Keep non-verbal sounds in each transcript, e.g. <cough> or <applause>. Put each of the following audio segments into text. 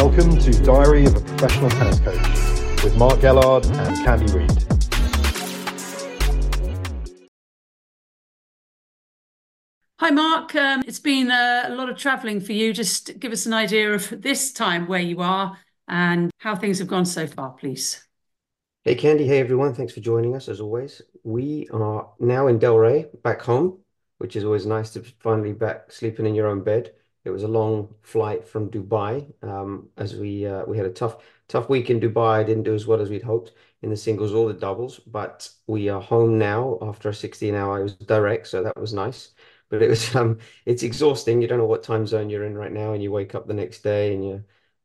Welcome to Diary of a Professional Tennis Coach with Mark Gellard and Candy Reid. Hi, Mark. Um, it's been a, a lot of travelling for you. Just give us an idea of this time where you are and how things have gone so far, please. Hey, Candy. Hey, everyone. Thanks for joining us as always. We are now in Delray, back home, which is always nice to finally be back sleeping in your own bed. It was a long flight from Dubai, um, as we uh, we had a tough tough week in Dubai. I didn't do as well as we'd hoped in the singles or the doubles, but we are home now after a 16 hour. I was direct, so that was nice. But it was <laughs> um, it's exhausting. You don't know what time zone you're in right now, and you wake up the next day and you're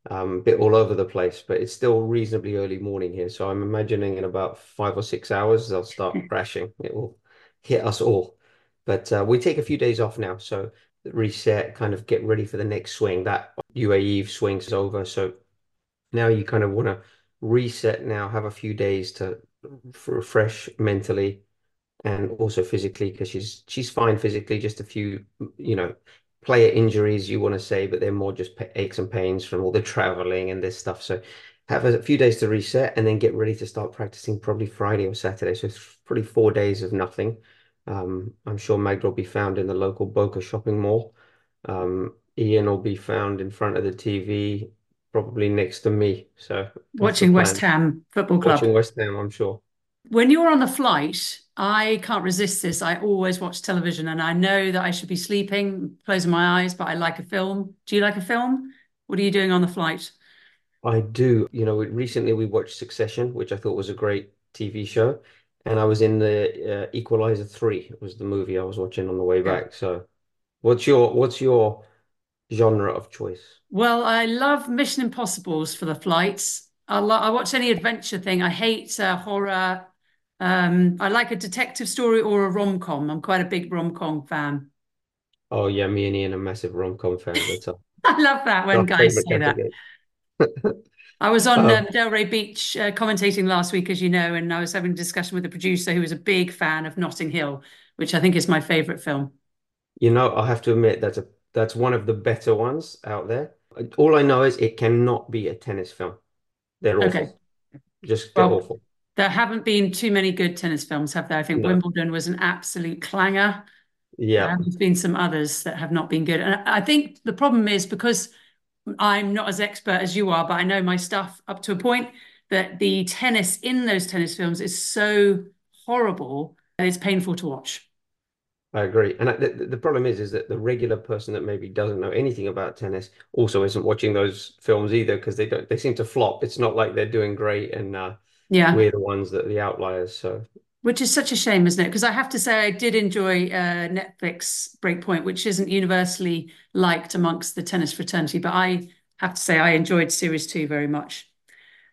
um, a bit all over the place. But it's still reasonably early morning here, so I'm imagining in about five or six hours they'll start <laughs> crashing. It will hit us all. But uh, we take a few days off now, so reset, kind of get ready for the next swing. That UAE swing is over, so now you kind of want to reset now, have a few days to refresh mentally and also physically because she's she's fine physically, just a few you know player injuries you want to say, but they're more just aches and pains from all the traveling and this stuff. So have a few days to reset and then get ready to start practicing probably Friday or Saturday. So it's probably four days of nothing. Um, I'm sure Magda will be found in the local Boca shopping mall. Um, Ian will be found in front of the TV, probably next to me. So watching West Ham Football Club. Watching West Ham, I'm sure. When you're on the flight, I can't resist this. I always watch television and I know that I should be sleeping, closing my eyes, but I like a film. Do you like a film? What are you doing on the flight? I do. You know, recently we watched Succession, which I thought was a great TV show and I was in the uh, Equalizer 3 was the movie I was watching on the way back. So what's your what's your genre of choice? Well, I love Mission Impossibles for the flights. I, lo- I watch any adventure thing. I hate uh, horror. Um, I like a detective story or a rom com. I'm quite a big rom com fan. Oh yeah, me and Ian are massive rom com fans. <laughs> I love that when guys say that. <laughs> I was on um, Delray Beach uh, commentating last week, as you know, and I was having a discussion with a producer who was a big fan of Notting Hill, which I think is my favorite film. You know, I have to admit that's a that's one of the better ones out there. All I know is it cannot be a tennis film. They're awful. Okay. Just they're well, awful. There haven't been too many good tennis films, have there? I think no. Wimbledon was an absolute clanger. Yeah. And there's been some others that have not been good. And I think the problem is because I'm not as expert as you are, but I know my stuff up to a point that the tennis in those tennis films is so horrible that it's painful to watch. I agree, and the, the problem is, is that the regular person that maybe doesn't know anything about tennis also isn't watching those films either because they don't. They seem to flop. It's not like they're doing great, and uh, yeah, we're the ones that are the outliers. So which is such a shame, isn't it? Because I have to say, I did enjoy uh, Netflix Breakpoint, which isn't universally liked amongst the tennis fraternity, but I have to say, I enjoyed Series 2 very much.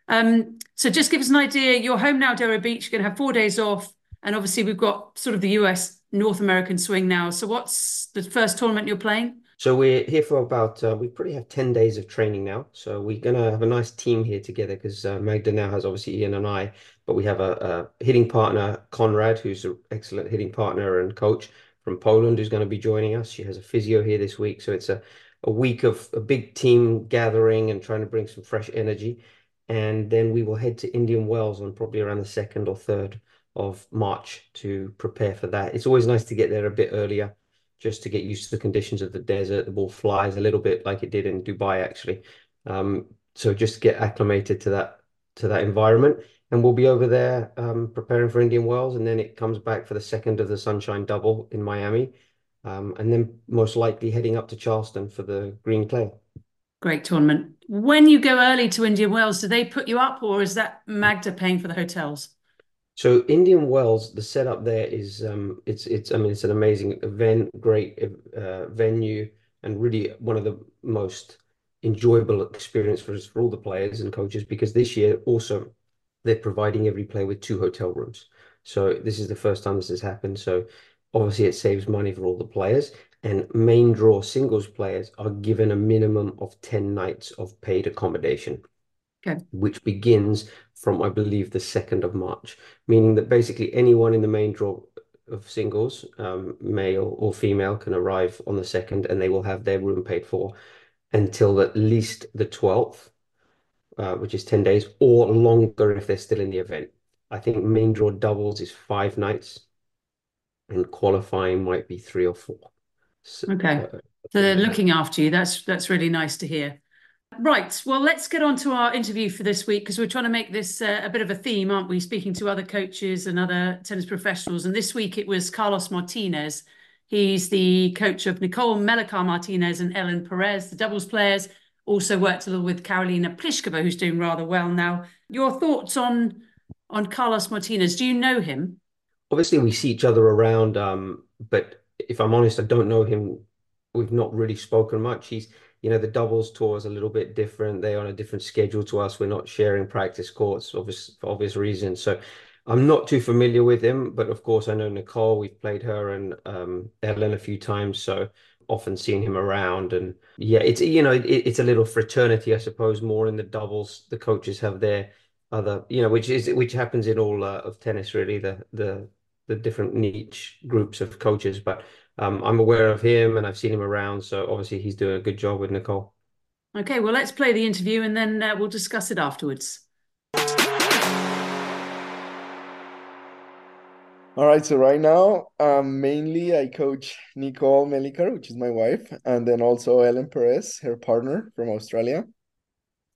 Um, so just give us an idea. You're home now, Delray Beach. You're going to have four days off. And obviously, we've got sort of the US North American swing now. So, what's the first tournament you're playing? So we're here for about uh, we probably have 10 days of training now. So we're gonna have a nice team here together because uh, Magda now has obviously Ian and I, but we have a, a hitting partner, Conrad, who's an excellent hitting partner and coach from Poland, who's going to be joining us. She has a physio here this week, so it's a a week of a big team gathering and trying to bring some fresh energy. And then we will head to Indian Wells on probably around the second or third of March to prepare for that. It's always nice to get there a bit earlier just to get used to the conditions of the desert. The ball flies a little bit like it did in Dubai, actually. Um, so just get acclimated to that to that environment. And we'll be over there um, preparing for Indian Wells, and then it comes back for the second of the Sunshine Double in Miami, um, and then most likely heading up to Charleston for the Green Clay. Great tournament. When you go early to Indian Wells, do they put you up, or is that Magda paying for the hotels? So Indian Wells, the setup there is um, it's it's I mean it's an amazing event, great uh, venue, and really one of the most enjoyable experience for us for all the players and coaches because this year also they're providing every player with two hotel rooms. So this is the first time this has happened. So obviously it saves money for all the players. And main draw singles players are given a minimum of 10 nights of paid accommodation. Okay. Which begins from, I believe, the 2nd of March, meaning that basically anyone in the main draw of singles, um, male or female, can arrive on the 2nd and they will have their room paid for. until at least the 12th, uh, which is 10 days, or longer if they're still in the event. I think main draw doubles is five nights, and qualifying might be three or four. So, okay. Uh, so they're looking after you. That's that's really nice to hear. Right. Well, let's get on to our interview for this week because we're trying to make this uh, a bit of a theme, aren't we? Speaking to other coaches and other tennis professionals. And this week it was Carlos Martinez. He's the coach of Nicole Melichar Martinez and Ellen Perez, the doubles players. Also worked a little with Karolina Pliskova, who's doing rather well now. Your thoughts on on Carlos Martinez? Do you know him? Obviously, we see each other around, um, but if I'm honest, I don't know him. We've not really spoken much. He's you know, the doubles tour is a little bit different. They're on a different schedule to us. We're not sharing practice courts, obvious for obvious reasons. So I'm not too familiar with him, but of course I know Nicole. We've played her and um, Ellen a few times, so often seen him around. And yeah, it's you know, it, it's a little fraternity, I suppose, more in the doubles. The coaches have their other, you know, which is which happens in all uh, of tennis, really. The the the different niche groups of coaches, but um, I'm aware of him and I've seen him around. So obviously he's doing a good job with Nicole. Okay, well, let's play the interview and then uh, we'll discuss it afterwards. All right, so right now, um, mainly I coach Nicole Melichar, which is my wife, and then also Ellen Perez, her partner from Australia.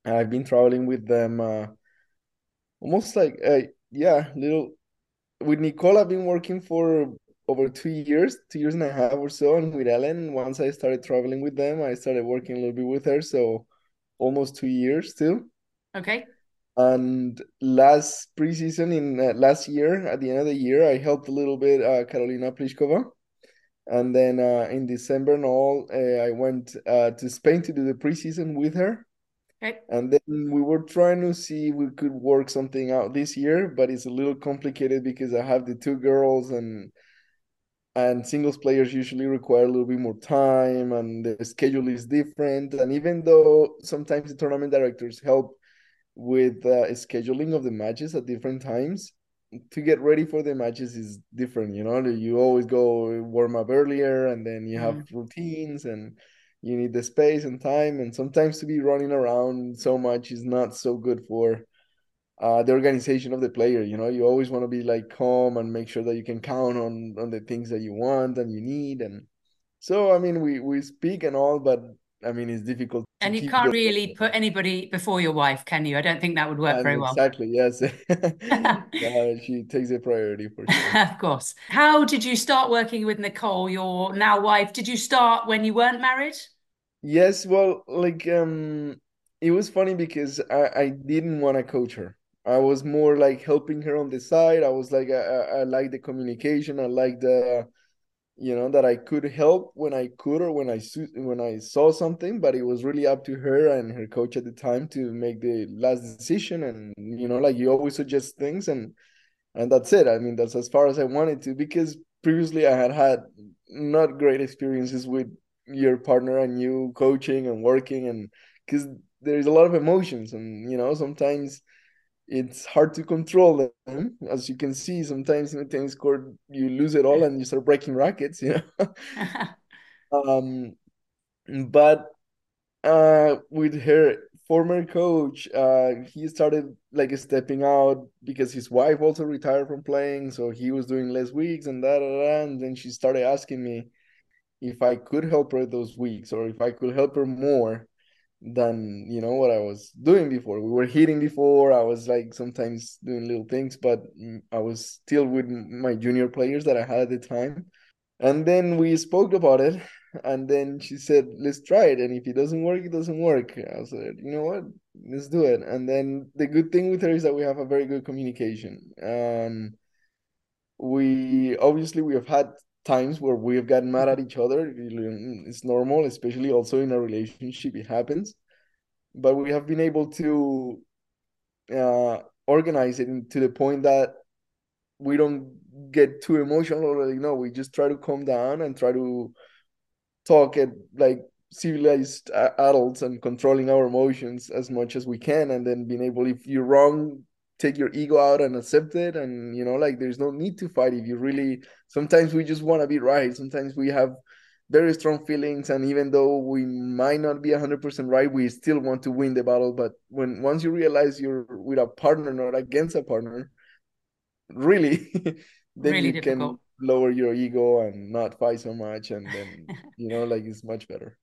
I've been traveling with them uh, almost like, uh, yeah, little. With Nicole, I've been working for over two years, two years and a half or so. And with Ellen, once I started traveling with them, I started working a little bit with her. So almost two years still. Okay. And last preseason in uh, last year, at the end of the year, I helped a little bit uh, Karolina Pliskova. And then uh, in December and all, uh, I went uh, to Spain to do the preseason with her. Okay. And then we were trying to see if we could work something out this year, but it's a little complicated because I have the two girls and and singles players usually require a little bit more time and the schedule is different and even though sometimes the tournament directors help with uh, scheduling of the matches at different times to get ready for the matches is different you know you always go warm up earlier and then you have mm. routines and you need the space and time and sometimes to be running around so much is not so good for uh, the organization of the player. You know, you always want to be like calm and make sure that you can count on on the things that you want and you need. And so, I mean, we we speak and all, but I mean, it's difficult. And you can't the... really put anybody before your wife, can you? I don't think that would work and very well. Exactly. Yes. <laughs> <laughs> yeah, she takes a priority for sure. <laughs> of course. How did you start working with Nicole, your now wife? Did you start when you weren't married? Yes. Well, like um, it was funny because I I didn't want to coach her. I was more like helping her on the side. I was like, I, I, like the communication. I like the, you know, that I could help when I could or when I when I saw something. But it was really up to her and her coach at the time to make the last decision. And you know, like you always suggest things, and and that's it. I mean, that's as far as I wanted to because previously I had had not great experiences with your partner and you coaching and working and because there's a lot of emotions and you know sometimes it's hard to control them. As you can see, sometimes in the tennis court, you lose it all and you start breaking rackets, you know. <laughs> um, but uh, with her former coach, uh, he started like stepping out because his wife also retired from playing, so he was doing less weeks and that, and then she started asking me if I could help her those weeks or if I could help her more than you know what I was doing before. We were hitting before. I was like sometimes doing little things, but mm, I was still with my junior players that I had at the time. And then we spoke about it, and then she said, "Let's try it. And if it doesn't work, it doesn't work." I said, "You know what? Let's do it." And then the good thing with her is that we have a very good communication. And we obviously we have had times where we have gotten mad at each other. It's normal, especially also in a relationship, it happens. But we have been able to uh, organize it to the point that we don't get too emotional or you know we just try to calm down and try to talk at like civilized adults and controlling our emotions as much as we can and then being able if you're wrong take your ego out and accept it and you know like there's no need to fight if you really sometimes we just want to be right. Sometimes we have very strong feelings and even though we might not be 100% right we still want to win the battle. But when once you realize you're with a partner not against a partner really <laughs> then Really you difficult. can lower your ego and not fight so much and then <laughs> you know like it's much better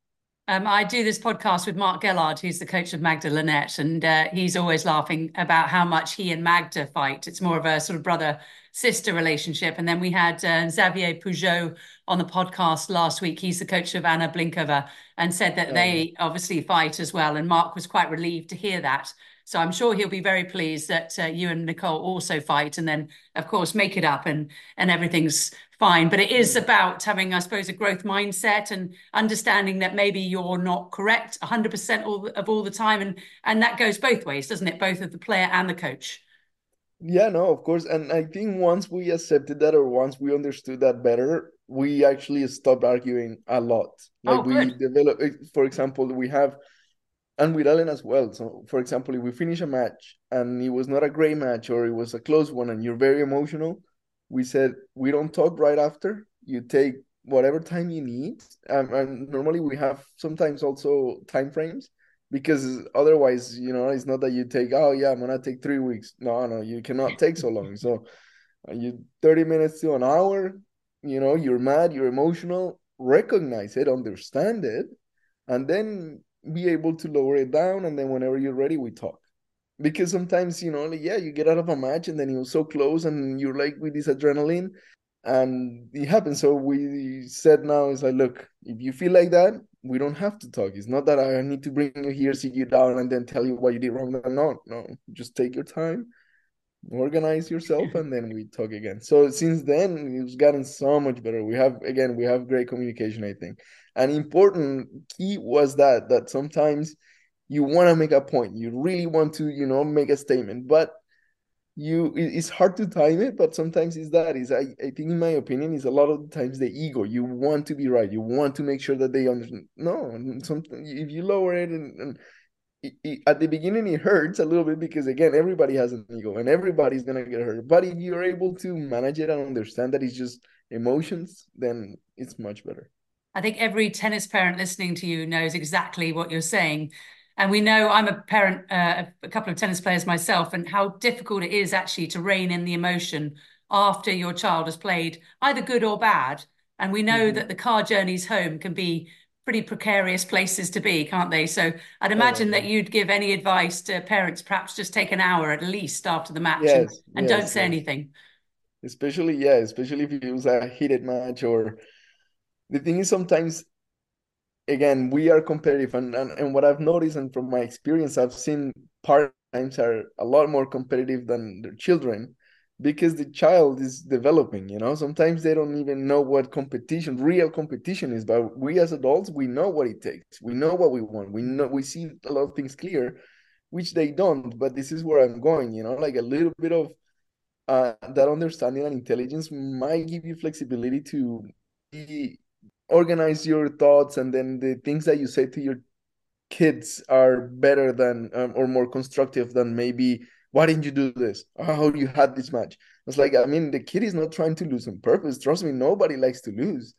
Um, I do this podcast with Mark Gellard, who's the coach of Magda Linette, and uh, he's always laughing about how much he and Magda fight. It's more of a sort of brother sister relationship. And then we had uh, Xavier Peugeot on the podcast last week. He's the coach of Anna Blinkova and said that Oh. they obviously fight as well. And Mark was quite relieved to hear that. So I'm sure he'll be very pleased that uh, you and Nicole also fight, and then of course make it up, and and everything's fine. But it is about having, I suppose, a growth mindset and understanding that maybe you're not correct 100% all, of all the time, and and that goes both ways, doesn't it? Both of the player and the coach. Yeah, no, of course. And I think once we accepted that or once we understood that better, we actually stopped arguing a lot. Like Oh, we develop, eh, for example, we have, and with Ellen as well. So, for example, if we finish a match and it was not a great match or it was a close one and you're very emotional, we said, we don't talk right after. You take whatever time you need. Um, and normally we have sometimes also time frames because otherwise, you know, it's not that you take, oh yeah, I'm gonna take three weeks. No, no, you cannot take so long. So uh, you 30 minutes to an hour, you know, you're mad, you're emotional, recognize it, understand it, and then be able to lower it down. And then whenever you're ready, we talk. Because sometimes, you know, like, yeah, you get out of a match and then you're so close and you're like with this adrenaline and it happens. So we said now it's like, look, if you feel like that, we don't have to talk. It's not that I need to bring you here, sit you down, and then tell you what you did wrong. No, no, just take your time, organize yourself, <laughs> and then we talk again. So since then, it's gotten so much better. We have again, we have great communication. I think an important key was that that sometimes you want to make a point, you really want to, you know, make a statement, but you it's hard to time it but sometimes it's that. Is I, I think in my opinion is a lot of times the ego. You want to be right. You want to make sure that they understand no something if you lower it and, and it, it, at the beginning it hurts a little bit because again everybody has an ego and everybody's gonna get hurt. But if you're able to manage it and understand that it's just emotions then it's much better. I think every tennis parent listening to you knows exactly what you're saying. And we know I'm a parent, uh, a couple of tennis players myself, and how difficult it is actually to rein in the emotion after your child has played either good or bad. And we know Mhm. that the car journeys home can be pretty precarious places to be, can't they? So I'd Oh, imagine that you'd give any advice to parents, perhaps just take an hour at least after the match and, yes don't say yes anything. especially yeah especially if it was a heated match or the thing is sometimes again we are competitive and, and and what i've noticed and from my experience i've seen part times are a lot more competitive than their children because the child is developing you know? Sometimes they don't even know what competition real competition is but we as adults we know what it takes. We know what we want. We know we see a lot of things clear which they don't but this is where i'm going you know? Like a little bit of uh, that understanding and intelligence might give you flexibility to be, organize your thoughts and then the things that you say to your kids are better than um, or more constructive than maybe why didn't you do this? Oh, how you had this match. It's like i mean the kid is not trying to lose on purpose. Trust me nobody likes to lose.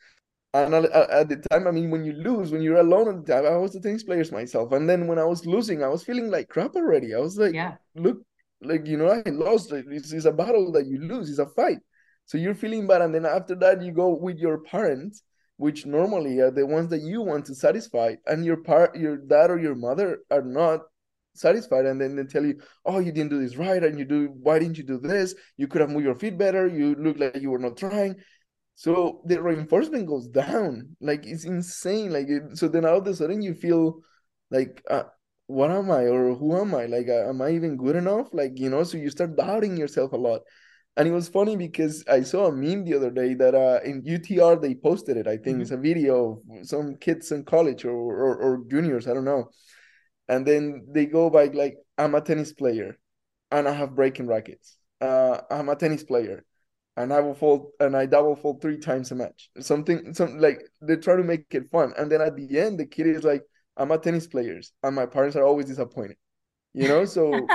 And at the time i mean when you lose when you're alone at the time i was the tennis players myself. And then when i was losing i was feeling like crap already. I was like Yeah. look like you know i lost. It's, it's a battle that you lose. It's a fight. So you're feeling bad. And then after that you go with your parents which normally are the ones that you want to satisfy and your part your dad or your mother are not satisfied and then they tell you oh you didn't do this right and you do why didn't you do this? You could have moved your feet better. You look like you were not trying. So the reinforcement goes down. Like it's insane. Like it, so then all of a sudden you feel like uh, what am i or who am i? Like uh, am i even good enough? Like you know so you start doubting yourself a lot and it was funny because I saw a meme the other day that uh, in UTR they posted it. I think Mhm. it's a video of some kids in college or, or or juniors, I don't know. And then they go by like, I'm a tennis player, and I have breaking rackets. Uh, I'm a tennis player, and I will fall and I double fall three times a match. Something, some like they try to make it fun. And then at the end, the kid is like, I'm a tennis player, and my parents are always disappointed. You know, so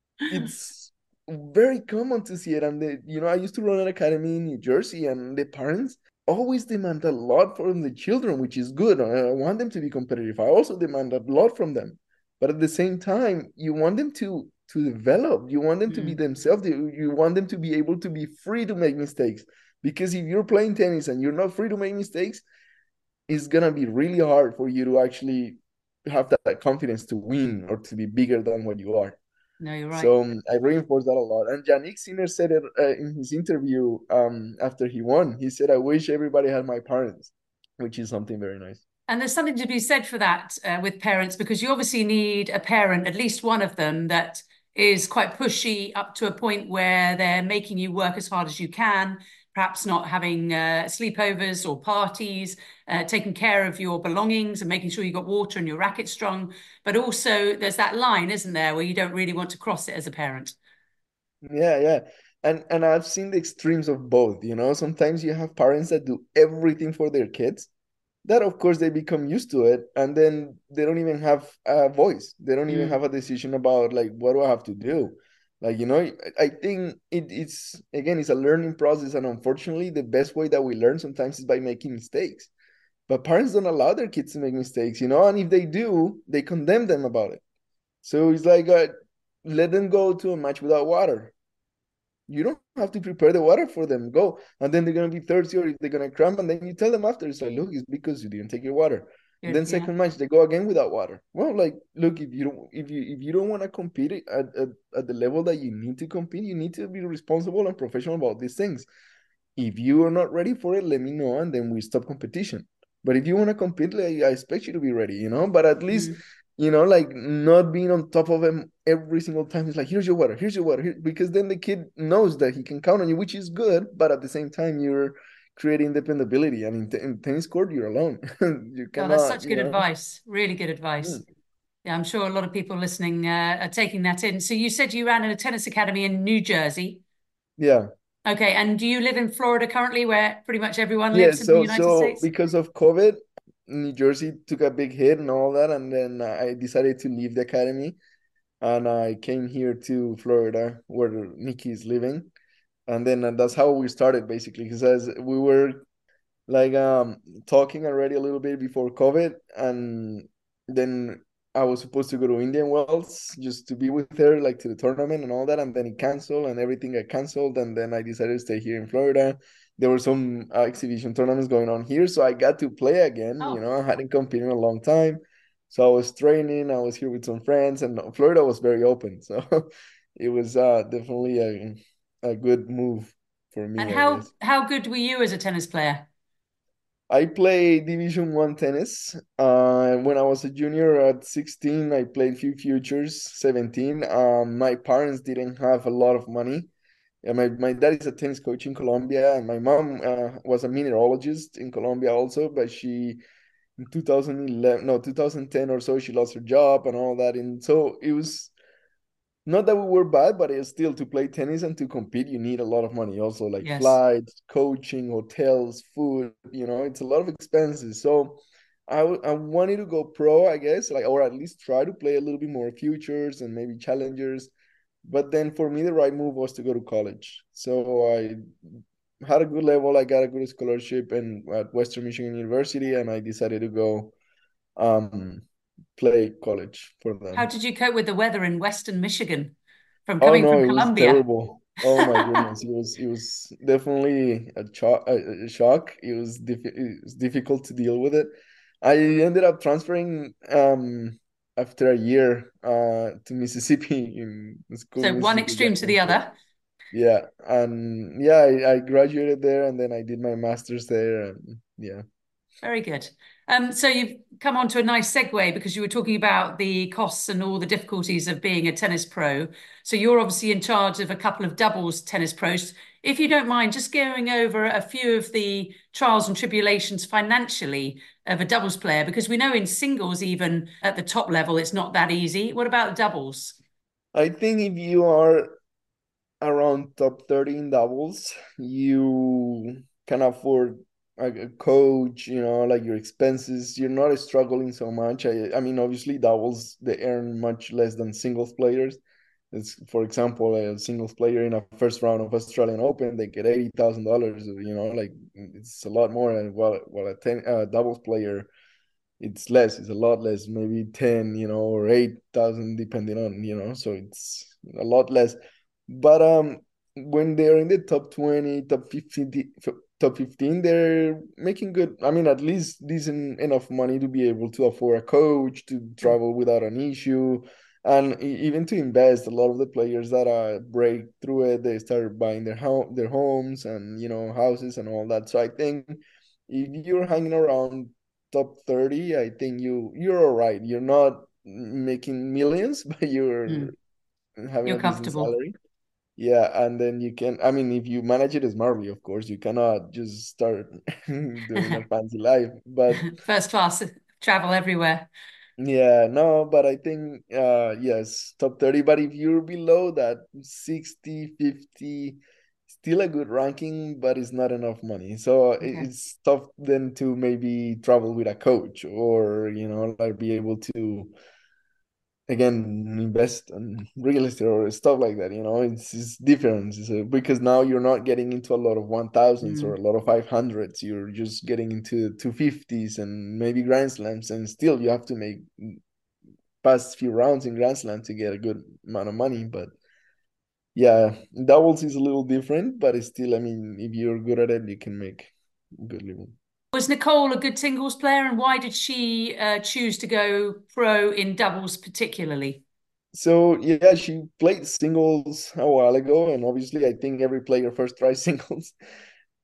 <laughs> it's very common to see it and the, you know i used to run an academy in new jersey and the parents always demand a lot from the children, which is good. I want them to be competitive. I also demand a lot from them. But at the same time, you want them to to develop. You want them mm. to be mm. themselves. You want them to be able to be free to make mistakes. Because if you're playing tennis and you're not free to make mistakes, it's gonna be really hard for you to actually have that, that confidence to win or to be bigger than what you are. No, you're right. So um, I reinforce that a lot. And Jannik Sinner said it uh, in his interview um, after he won. He said, "I wish everybody had my parents," which is something very nice. And there's something to be said for that uh, with parents because you obviously need a parent, at least one of them, that is quite pushy up to a point where they're making you work as hard as you can perhaps not having uh, sleepovers or parties, uh, taking care of your belongings and making sure you got water and your racket strong. But also, there's that line, isn't there, where you don't really want to cross it as a parent. Yeah, yeah. And and I've seen the extremes of both, you know. Sometimes you have parents that do everything for their kids. That of course they become used to it and then they don't even have a voice. They don't even mm. have a decision about like what do I have to do? Like you know i think it, it's again it's a learning process and unfortunately the best way that we learn sometimes is by making mistakes. But parents don't allow their kids to make mistakes you know and if they do they condemn them about it. So it's like uh, let them go to a match without water. You don't have to prepare the water for them. Go. And then they're going to be thirsty or they're going to cramp and then you tell them after it's like look it's because you didn't take your water then second yeah. match they go again without water. Well, like look, if you don't if you if you don't want to compete at, at at the level that you need to compete, you need to be responsible and professional about these things. If you are not ready for it, let me know and then we stop competition. But if you want to compete, like, I expect you to be ready, you know. But at least mm. you know, like not being on top of him every single time. It's like here's your water, here's your water, Here, because then the kid knows that he can count on you, which is good. But at the same time, you're creating dependability. I mean, in tennis court, you're alone. <laughs> you cannot. Oh, that's such good know. advice. Really good advice. Mm. Yeah, I'm sure a lot of people listening uh, are taking that in. So you said you ran in a tennis academy in New Jersey. Yeah. Okay, and do you live in Florida currently, where pretty much everyone lives yeah, so, in the United so States? because of COVID, New Jersey took a big hit and all that, and then I decided to leave the academy, and I came here to Florida, where Nikki is living, and then and that's how we started basically. He says we were like um talking already a little bit before covid and then i was supposed to go to indian wells just to be with her like to the tournament and all that and then it canceled and everything got canceled and then i decided to stay here in florida. There were some uh, exhibition tournaments going on here so i got to play again oh. you know i hadn't competed in a long time. So i was training i was here with some friends and florida was very open so <laughs> it was uh definitely a a good move for me. And how how good were you as a tennis player? I played Division One tennis. Uh, when I was a junior at 16, I played few futures. 17. Um, my parents didn't have a lot of money. And my, my dad is a tennis coach in Colombia, and my mom uh, was a mineralogist in Colombia also. But she, in 2011, no, 2010 or so, she lost her job and all that. And so it was not that we were bad, but it's still to play tennis and to compete, you need a lot of money. Also, like yes. flights, coaching, hotels, food. You know, it's a lot of expenses. So, I, I wanted to go pro, I guess, like or at least try to play a little bit more futures and maybe challengers. But then for me, the right move was to go to college. So I had a good level. I got a good scholarship and at Western Michigan University, and I decided to go um play college for them. How did you cope with the weather in Western Michigan from oh, coming oh, no, from Colombia? terrible. Oh my <laughs> goodness, it was it was definitely a, cho- a shock. It was, diff- it was difficult to deal with it. I ended up transferring um, after a year uh, to Mississippi <laughs> in school. So one extreme to the other. Yeah, and yeah, I, I graduated there, and then I did my master's there, and yeah. Very good. Um, so you've come on to a nice segue because you were talking about the costs and all the difficulties of being a tennis pro. So you're obviously in charge of a couple of doubles tennis pros. If you don't mind, just going over a few of the trials and tribulations financially of a doubles player, because we know in singles, even at the top level, it's not that easy. What about doubles? I think if you are around top 30 in doubles, you can afford a coach, you know, like your expenses, you're not struggling so much. I, I mean, obviously doubles they earn much less than singles players, it's for example a singles player in a first round of Australian Open they get eighty thousand dollars you know like it's a lot more and while while a ten uh, doubles player it's less it's a lot less maybe 10 you know or 8000 depending on you know so it's a lot less but um when they're in the top 20 top 15 top 15 they're making good i mean at least decent enough money to be able to afford a coach to travel without an issue and even to invest. A lot of the players that uh, break through it they start buying their home their homes and you know houses and all that. So i think if you're hanging around top 30 i think you you're all right. You're not making millions <laughs> but you're mm. having you're a comfortable. salary yeah and then you can i mean if you manage it smartly of course you cannot just start <laughs> doing a <laughs> fancy life but first class travel everywhere yeah, no, but I think uh yes, top 30. But if you're below that 60, 50, still a good ranking, but it's not enough money. So okay. it's tough then to maybe travel with a coach or you know, like be able to again invest in real estate or stuff like that you know it's, it's different. It's a, because now you're not getting into a lot of 1000s mm. or a lot of 500s you're just getting into 250s and maybe grand slams and still you have to make past few rounds in grand slam to get a good amount of money but yeah doubles is a little different but it's still i mean if you're good at it you can make good living was Nicole a good singles player, and why did she uh, choose to go pro in doubles particularly? So yeah, she played singles a while ago, and obviously, I think every player first tries <laughs> singles.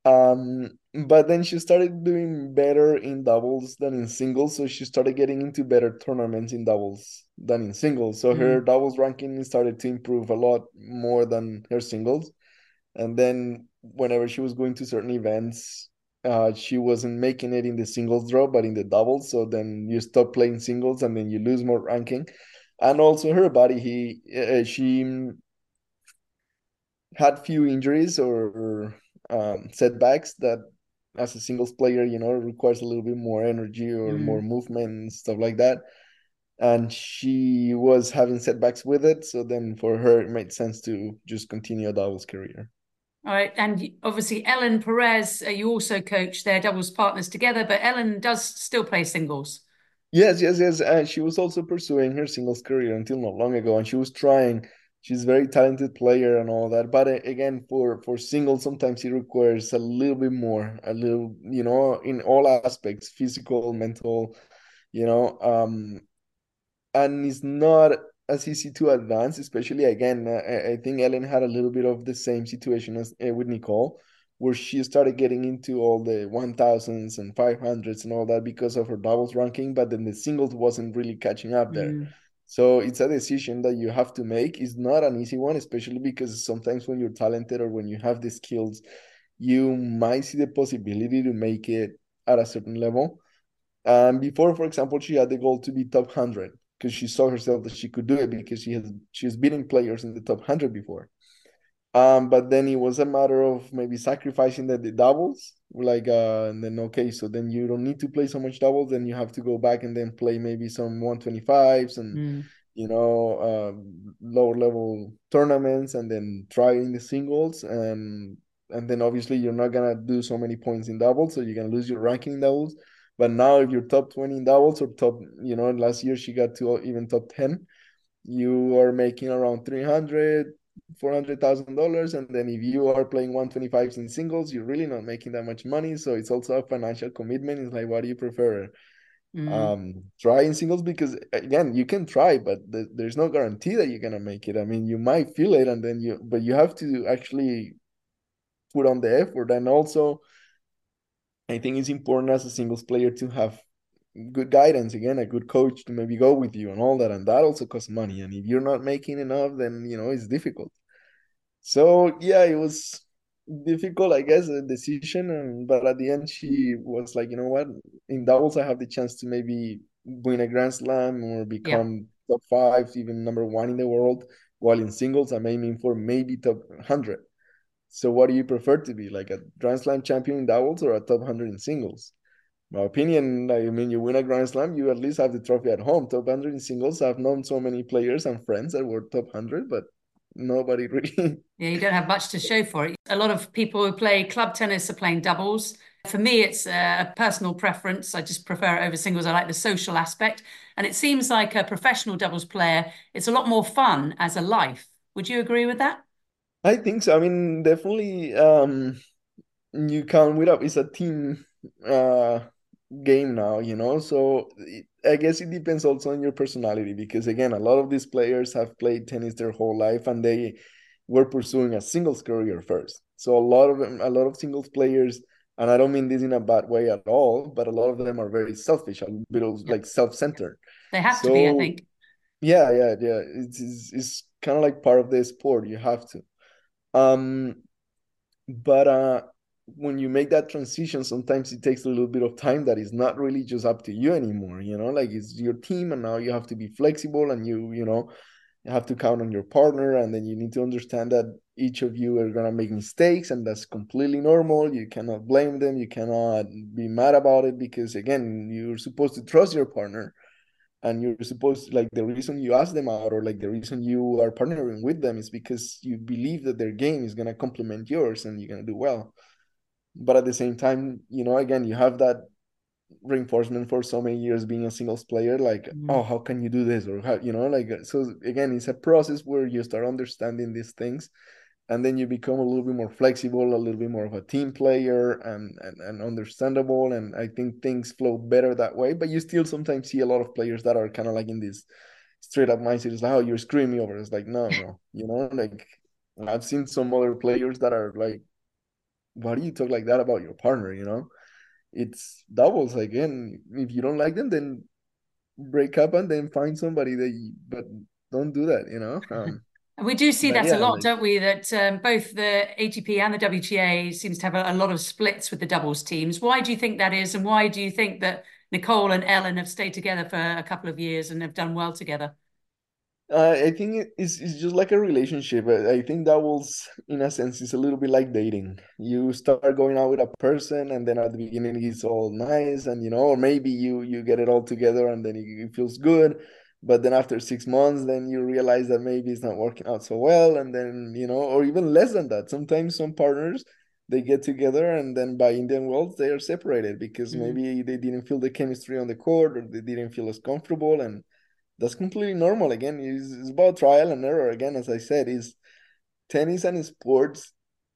Um, but then she started doing better in doubles than in singles, so she started getting into better tournaments in doubles than in singles. So mm. her doubles ranking started to improve a lot more than her singles. And then whenever she was going to certain events, uh, she wasn't making it in the singles draw, but in the doubles. So then you stop playing singles, and then you lose more ranking. And also her body, he uh, she had few injuries or um, setbacks that, as a singles player, you know, requires a little bit more energy or mm. more movement and stuff like that. And she was having setbacks with it, so then for her it made sense to just continue a doubles career. All right, and obviously Ellen Perez, uh, you also coach their doubles partners together, but Ellen does still play singles. Yes, yes, yes. She was also pursuing her singles career until not long ago, and she was trying. She's a very talented player and all that. But uh, again, for for singles, sometimes it requires a little bit more, a little, you know, in all aspects, physical, mental, you know. Um, and it's not as easy to advance, especially again. I, I, think Ellen had a little bit of the same situation as uh, with Nicole, where she started getting into all the 1000s and 500s and all that because of her doubles ranking, but then the singles wasn't really catching up there. Mm. So it's a decision that you have to make. It's not an easy one, especially because sometimes when you're talented or when you have the skills, you might see the possibility to make it at a certain level. And before, for example, she had the goal to be top 100 because she saw herself that she could do it because she has she was beating players in the top 100 before um but then it was a matter of maybe sacrificing the, the doubles like uh and then okay so then you don't need to play so much doubles then you have to go back and then play maybe some 125s and mm. you know uh, lower level tournaments and then try in the singles and and then obviously you're not gonna do so many points in doubles so you're gonna lose your ranking in doubles but now, if you're top 20 in doubles or top, you know, last year she got to even top 10, you are making around 300, $400,000. And then if you are playing 125s in singles, you're really not making that much money. So it's also a financial commitment. It's like, what do you prefer? Mm. Um, try in singles because again, you can try, but th- there's no guarantee that you're gonna make it. I mean, you might feel it, and then you, but you have to actually put on the effort, and also I think it's important as a singles player to have good guidance again, a good coach to maybe go with you and all that, and that also costs money. And if you're not making enough, then you know it's difficult. So yeah, it was difficult, I guess, a decision. And but at the end, she was like, you know what? In doubles, I have the chance to maybe win a Grand Slam or become yeah. top five, even number one in the world. While in singles, I'm aiming for maybe top hundred. So what do you prefer to be, like a Grand Slam champion in doubles or a top 100 in singles? My opinion, I mean, you win a Grand Slam, you at least have the trophy at home. Top 100 in singles, I've known so many players and friends that were top 100, but nobody <laughs> really. Yeah, you don't have much to show for it. A lot of people who play club tennis are playing doubles. For me, it's a personal preference. I just prefer it over singles. I like the social aspect. And it seems like a professional doubles player, it's a lot more fun as a life. Would you agree with that? I think so. I mean, definitely um you count it up. It's a team uh game now, you know. So I guess it depends also on your personality because again, a lot of these players have played tennis their whole life and they were pursuing a singles career first. So a lot of them, a lot of singles players, and I don't mean this in a bad way at all, but a lot of them are very selfish, a bit of like self-centered. They have so, to be, I think. Yeah, yeah, yeah. It's it's, it's kind of like part of the sport. You have to. Um, but uh, when you make that transition, sometimes it takes a little bit of time that is not really just up to you anymore. You know, like it's your team, and now you have to be flexible, and you you know you have to count on your partner, and then you need to understand that each of you are gonna make mistakes, and that's completely normal. You cannot blame them. You cannot be mad about it because again, you're supposed to trust your partner and you're supposed to, like the reason you ask them out or like the reason you are partnering with them is because you believe that their game is going to complement yours and you're going to do well. But at the same time you know again you have that reinforcement for so many years being a singles player like mm. oh how can you do this? or how you know like so again it's a process where you start understanding these things and then you become a little bit more flexible a little bit more of a team player and, and and understandable and i think things flow better that way. But you still sometimes see a lot of players that are kind of like in this straight up mindset. It's like oh you're screwing me over it's like no no. <laughs> You know like i've seen some other players that are like why do you talk like that about your partner? You know? It's doubles again. If you don't like them then break up and then find somebody that you, but don't do that you know? Um and we do see but that yeah, a lot, like, don't we? That um, both the ATP and the WTA seems to have a, a, lot of splits with the doubles teams. Why do you think that is, and why do you think that Nicole and Ellen have stayed together for a couple of years and have done well together? Uh, I think it's, it's just like a relationship. I think doubles, in a sense, is a little bit like dating. You start going out with a person, and then at the beginning it's all nice, and you know, or maybe you you get it all together, and then it, it feels good but then after six months then you realize that maybe it's not working out so well and then you know or even less than that. Sometimes some partners they get together and then by indian wells they are separated because mm-hmm. maybe they didn't feel the chemistry on the court or they didn't feel as comfortable and that's completely normal. Again it's, it's about trial and error. Again as i said is tennis and sports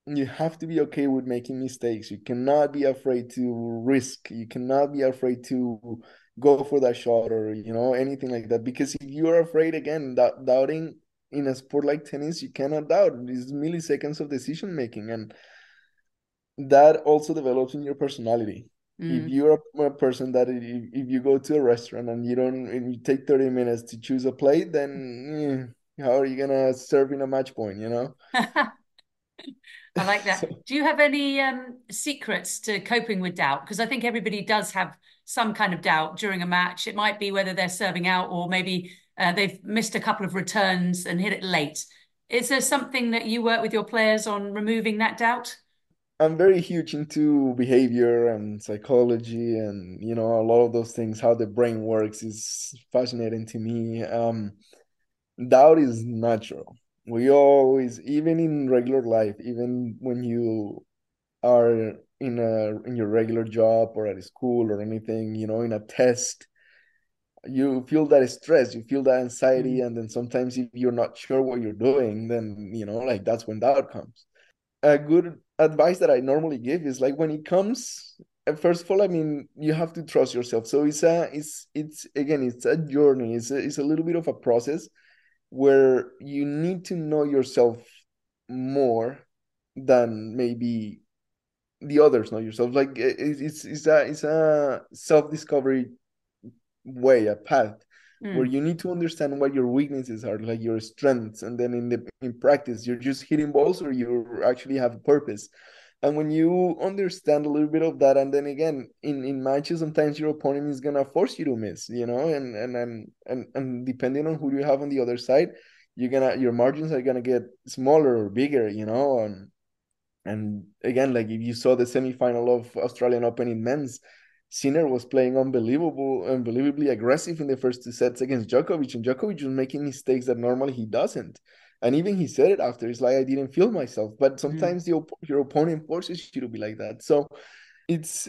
you have to be okay with making mistakes. You cannot be afraid to risk. You cannot be afraid to go for that shot or you know anything like that because if you're afraid again that doubting in a sport like tennis you cannot doubt these milliseconds of decision making and that also develops in your personality mm. if you're a, person that if, if you go to a restaurant and you don't and you take 30 minutes to choose a plate then eh, how are you gonna serve in a match point you know <laughs> I like that. <laughs> Do you have any um, secrets to coping with doubt? Because I think everybody does have some kind of doubt during a match. It might be whether they're serving out or maybe uh, they've missed a couple of returns and hit it late. Is there something that you work with your players on removing that doubt? I'm very huge into behavior and psychology, and you know a lot of those things. How the brain works is fascinating to me. Um, doubt is natural. We always, even in regular life, even when you are in a in your regular job or at school or anything you know in a test you feel that stress you feel that anxiety mm-hmm. and then sometimes if you're not sure what you're doing then you know like that's when doubt comes a good advice that i normally give is like when it comes uh, first of all i mean you have to trust yourself. So it's a it's it's again it's a journey. It's a, it's a little bit of a process where you need to know yourself more than maybe the others not yourself. Like it's it's a it's a self-discovery way a path mm. where you need to understand what your weaknesses are like your strengths and then in the in practice you're just hitting balls or you actually have a purpose. And when you understand a little bit of that and then again in in matches sometimes your opponent is gonna force you to miss you know? And and and and, and depending on who you have on the other side you're gonna your margins are gonna get smaller or bigger you know? And and again, like if you saw the semifinal of Australian Open in men's, Sinner was playing unbelievable, unbelievably aggressive in the first two sets against Djokovic, and Djokovic was making mistakes that normally he doesn't. And even he said it after. It's like I didn't feel myself. But Mm. sometimes the op- your opponent forces you to be like that. So it's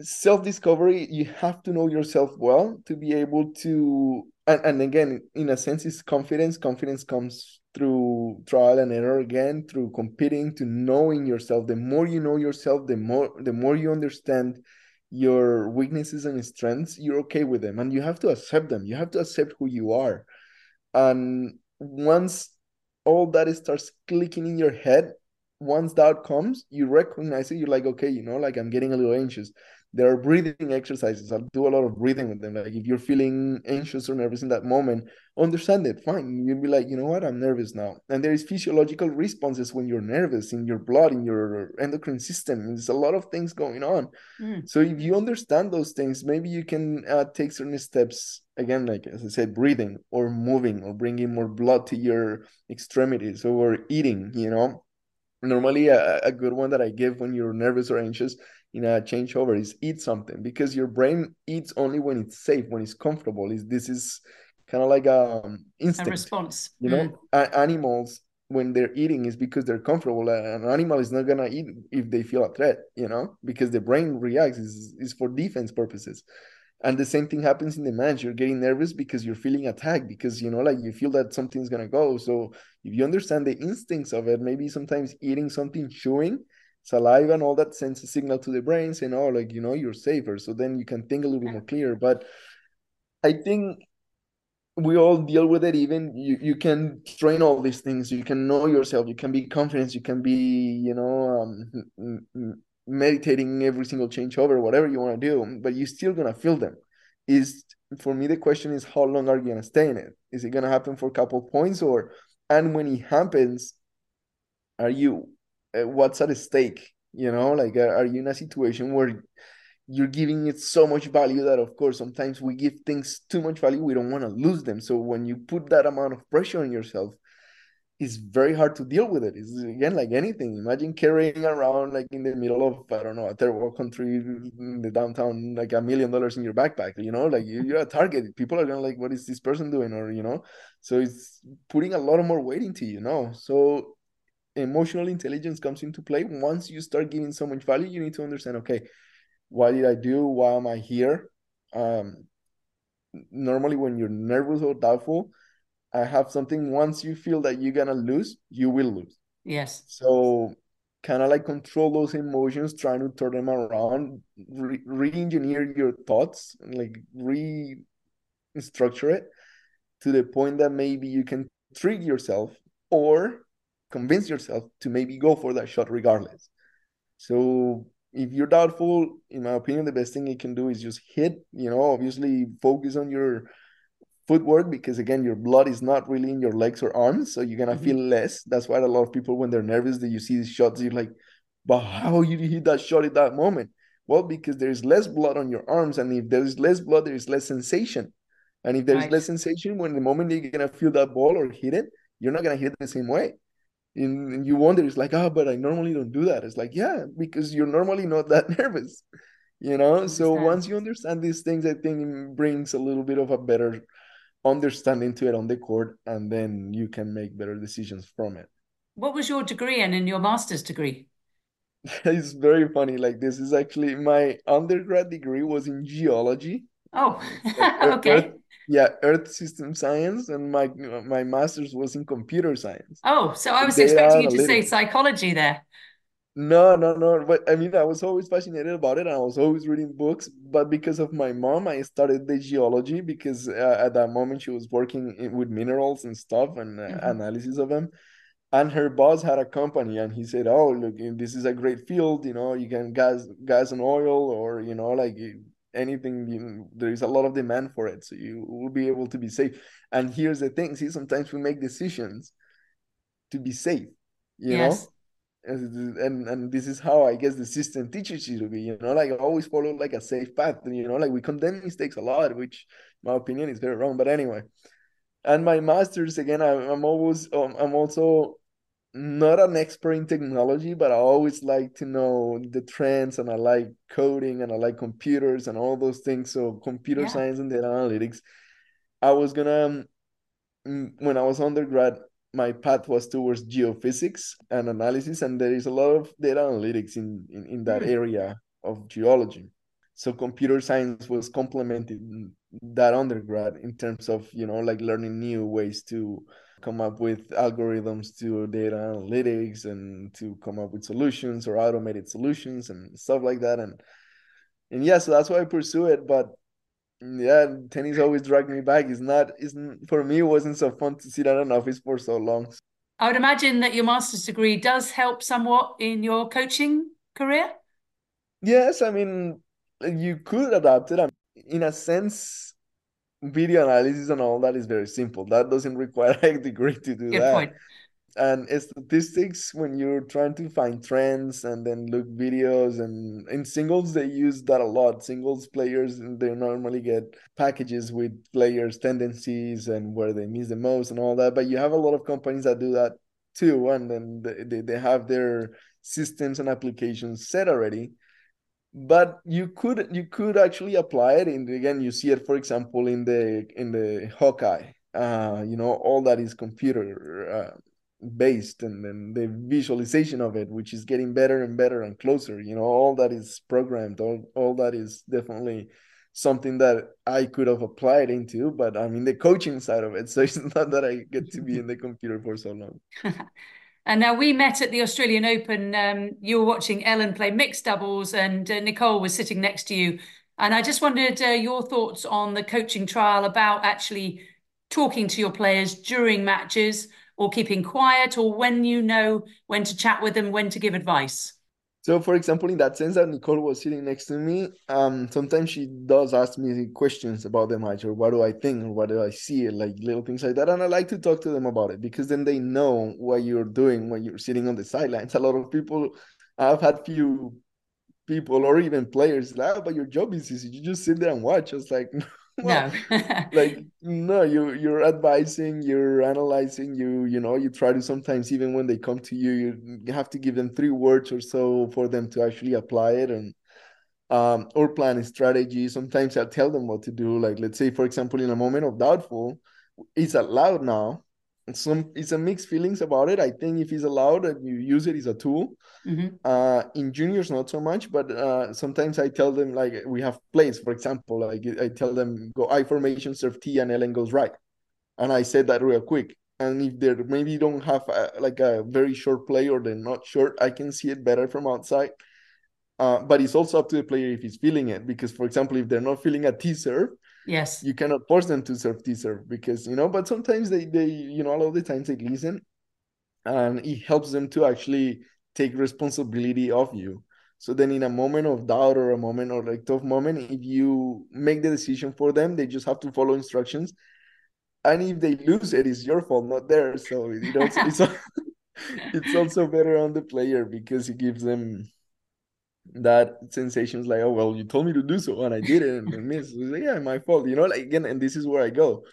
self-discovery. You have to know yourself well to be able to and, and again, in a sense, it's confidence. Confidence comes through trial and error again, through competing, to knowing yourself. The more you know yourself, the more the more you understand your weaknesses and strengths, you're okay with them. And you have to accept them. You have to accept who you are. And once all that starts clicking in your head, once that comes, you recognize it. You're like, okay, you know, like I'm getting a little anxious. There are breathing exercises. I'll do a lot of breathing with them. Like if you're feeling anxious or nervous in that moment, understand it. Fine. You'll be like, you know what? I'm nervous now. And there is physiological responses when you're nervous in your blood, in your endocrine system. There's a lot of things going on. Mm. So if you understand those things, maybe you can uh, take certain steps. Again, like as I said, breathing or moving or bringing more blood to your extremities or eating. You know, normally a, a good one that I give when you're nervous or anxious in a changeover is eat something because your brain eats only when it's safe, when it's comfortable. Is this is kind of like a um, A response. you know? Mm. Animals when they're eating is because they're comfortable. An animal is not gonna eat if they feel a threat, you know, because the brain reacts is is for defense purposes. And the same thing happens in the match. You're getting nervous because you're feeling attacked because you know, like you feel that something's gonna go. So if you understand the instincts of it, maybe sometimes eating something, chewing, saliva, and all that sends a signal to the brain saying, "Oh, like you know, you're safer." So then you can think a little bit more clear. But I think we all deal with it. Even you, you can train all these things. You can know yourself. You can be confident. You can be, you know, um, meditating every single changeover, whatever you want to do. But you're still gonna feel them. Is for me the question is how long are you gonna stay in it? Is it gonna happen for a couple points or? And when it happens, are you? Uh, what's at stake? You know, like are, you in a situation where you're giving it so much value that of course sometimes we give things too much value we don't want to lose them. So when you put that amount of pressure on yourself it's very hard to deal with it. It's again like anything imagine carrying around like in the middle of i don't know a world country in the downtown like a million dollars in your backpack you know? Like you, you're a target. People are gonna like what is this person doing? Or you know? So it's putting a lot of more weight into you know? So emotional intelligence comes into play once you start giving so much value you need to understand okay what did I do? Why am I here? Um, normally, when you're nervous or doubtful, I have something. Once you feel that you're gonna lose, you will lose. Yes. So, kind of like control those emotions, trying to turn them around, re- re-engineer your thoughts, and like re-structure it to the point that maybe you can trick yourself or convince yourself to maybe go for that shot regardless. So if you're doubtful, in my opinion, the best thing you can do is just hit, you know, obviously focus on your footwork because again, your blood is not really in your legs or arms, so you're gonna Mhm. feel less. That's why a lot of people when they're nervous, that you see these shots, you're like, but how you hit that shot at that moment? Well, because there's less blood on your arms, and if there's less blood, there's less sensation. And if there's less sensation, when the moment you're gonna feel that ball or hit it, you're not gonna hit it the same way and, and you wonder it's like oh but i normally don't do that. It's like yeah because you're normally not that <laughs> nervous you know? So once you understand these things i think it brings a little bit of a better understanding to it on the court and then you can make better decisions from it. What was your degree in, in your master's degree? <laughs> it's very funny like this is actually my undergrad degree was in geology. Oh, <laughs> okay. earth yeah earth system science and my my master's was in computer science Oh, so I was data expecting you to say psychology there. No, no, no. But I mean, I was always fascinated about it. And I was always reading books. But because of my mom, I started the geology because uh, at that moment she was working in, with minerals and stuff and uh, Mhm. analysis of them. And her boss had a company, and he said, "Oh, look, this is a great field. You know, you can gas, gas and oil, or you know, like anything. You there is a lot of demand for it, so you will be able to be safe." And here's the thing: see, sometimes we make decisions to be safe. You know Yes. and and and this is how I guess the system teaches you to be, you know, like always follow like a safe path. You know, like we condemn mistakes a lot, which my opinion is very wrong. But anyway, and my master's again, I, I'm always um, I'm also not an expert in technology, but I always like to know the trends, and I like coding, and I like computers and all those things. So computer Yeah. science and data analytics. I was gonna um, mm, when I was undergrad, my path was towards geophysics and analysis, and there is a lot of data analytics in in, in that mm. area of geology. So computer science was complementing that undergrad in terms of you know like learning new ways to come up with algorithms to data analytics and to come up with solutions or automated solutions and stuff like that. And and yeah so that's why i pursue it. But yeah tennis always dragged me back. It's not it's for me it wasn't so fun to sit at an office for so long. I would imagine that your master's degree does help somewhat in your coaching career. Yes i mean you could adapt it. In a sense video analysis and all that is very simple. That doesn't require <laughs> a degree to do Good that. Point. And statistics, when you're trying to find trends and then look videos and in singles, they use that a lot. Singles players, they normally get packages with players' tendencies and where they miss the most and all that. But you have a lot of companies that do that too. And then they, they have their systems and applications set already but you could you could actually apply it and again you see it for example in the in the hawkeye uh you know all that is computer uh, based and then the visualization of it which is getting better and better and closer you know all that is programmed all, all that is definitely something that i could have applied into but i mean the coaching side of it so <laughs> it's not that i get to be in the computer for so long <laughs> And now we met at the Australian Open. Um, you were watching Ellen play mixed doubles, and uh, Nicole was sitting next to you. And I just wondered uh, your thoughts on the coaching trial about actually talking to your players during matches or keeping quiet or when you know when to chat with them, when to give advice. So, for example, in that sense that Nicole was sitting next to me, um, sometimes she does ask me questions about the match or what do I think or what do I see, like little things like that. And I like to talk to them about it because then they know what you're doing when you're sitting on the sidelines. A lot of people, I've had few people or even players like, oh, but your job is easy. You just sit there and watch. I was <laughs> like, <laughs> no. Like <laughs> no you you're advising you're analyzing you you know you try to sometimes even when they come to you you, you have to give them three words or so for them to actually apply it and um or plan a strategy. Sometimes i tell them what to do. Like let's say for example in a moment of doubtful it's allowed now some it's a mixed feelings about it. I think if it's allowed and you use it as a tool, mm-hmm. uh, in juniors not so much, but uh, sometimes I tell them like we have plays, for example, like I tell them go I formation serve T and Ellen goes right, and I said that real quick. And if they maybe don't have a, like a very short play or they're not short, I can see it better from outside. Uh, but it's also up to the player if he's feeling it because, for example, if they're not feeling a T serve, yes. you cannot force them to serve t serve because you know but sometimes they they you know a lot of the times they listen and it helps them to actually take responsibility of you. So then in a moment of doubt or a moment or like tough moment if you make the decision for them they just have to follow instructions. And if they lose it is your fault not theirs. So you know it's, it's, <laughs> it's also better on the player because it gives them that sensation is like, oh well, you told me to do so and I did it and I missed. It's like, yeah, my fault. You know, like again, and this is where I go.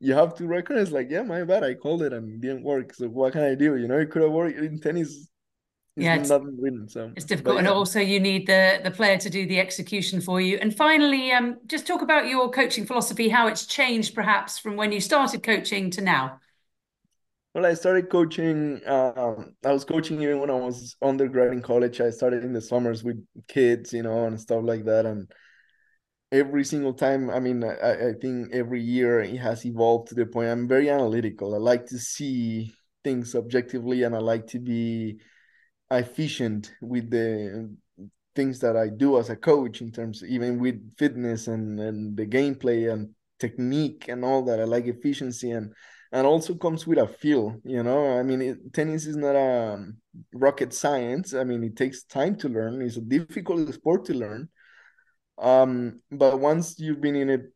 You have to recognize, like, yeah, my bad. I called it and it didn't work. So what can I do? You know, it could have worked in tennis. yeah, it's, written, so it's difficult, but, and also you need the the player to do the execution for you. And finally, um, just talk about your coaching philosophy, how it's changed perhaps from when you started coaching to now. Well, I started coaching. Um, I was coaching even when I was undergrad in college. I started in the summers with kids, you know, and stuff like that. And every single time, I mean, I, I think every year it has evolved to the point I'm very analytical. I like to see things objectively, and I like to be efficient with the things that I do as a coach in terms, even with fitness and and the gameplay and technique and all that. I like efficiency and and also comes with a feel you know? I mean it, tennis is not a um, rocket science. I mean it takes time to learn. It's a difficult sport to learn. Um but once you've been in it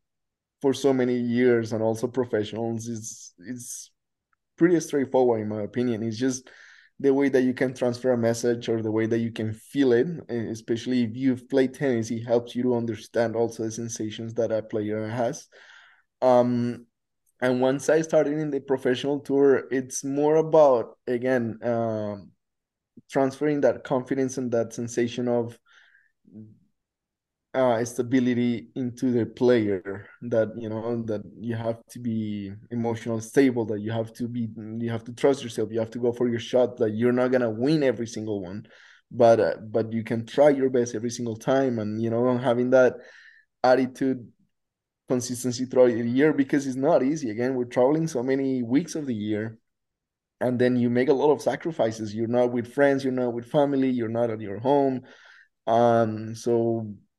for so many years and also professionals it's it's pretty straightforward in my opinion. It's just the way that you can transfer a message or the way that you can feel it especially if you've played tennis it helps you to understand also the sensations that a player has. Um and once i started in the professional tour it's more about again um, transferring that confidence and that sensation of uh, stability into the player that you know that you have to be emotionally stable that you have to be you have to trust yourself you have to go for your shot that you're not gonna win every single one. But uh, but you can try your best every single time and you know having that attitude consistency throughout the year because it's not easy. Again we're traveling so many weeks of the year and then you make a lot of sacrifices. You're not with friends you're not with family you're not at your home. Um so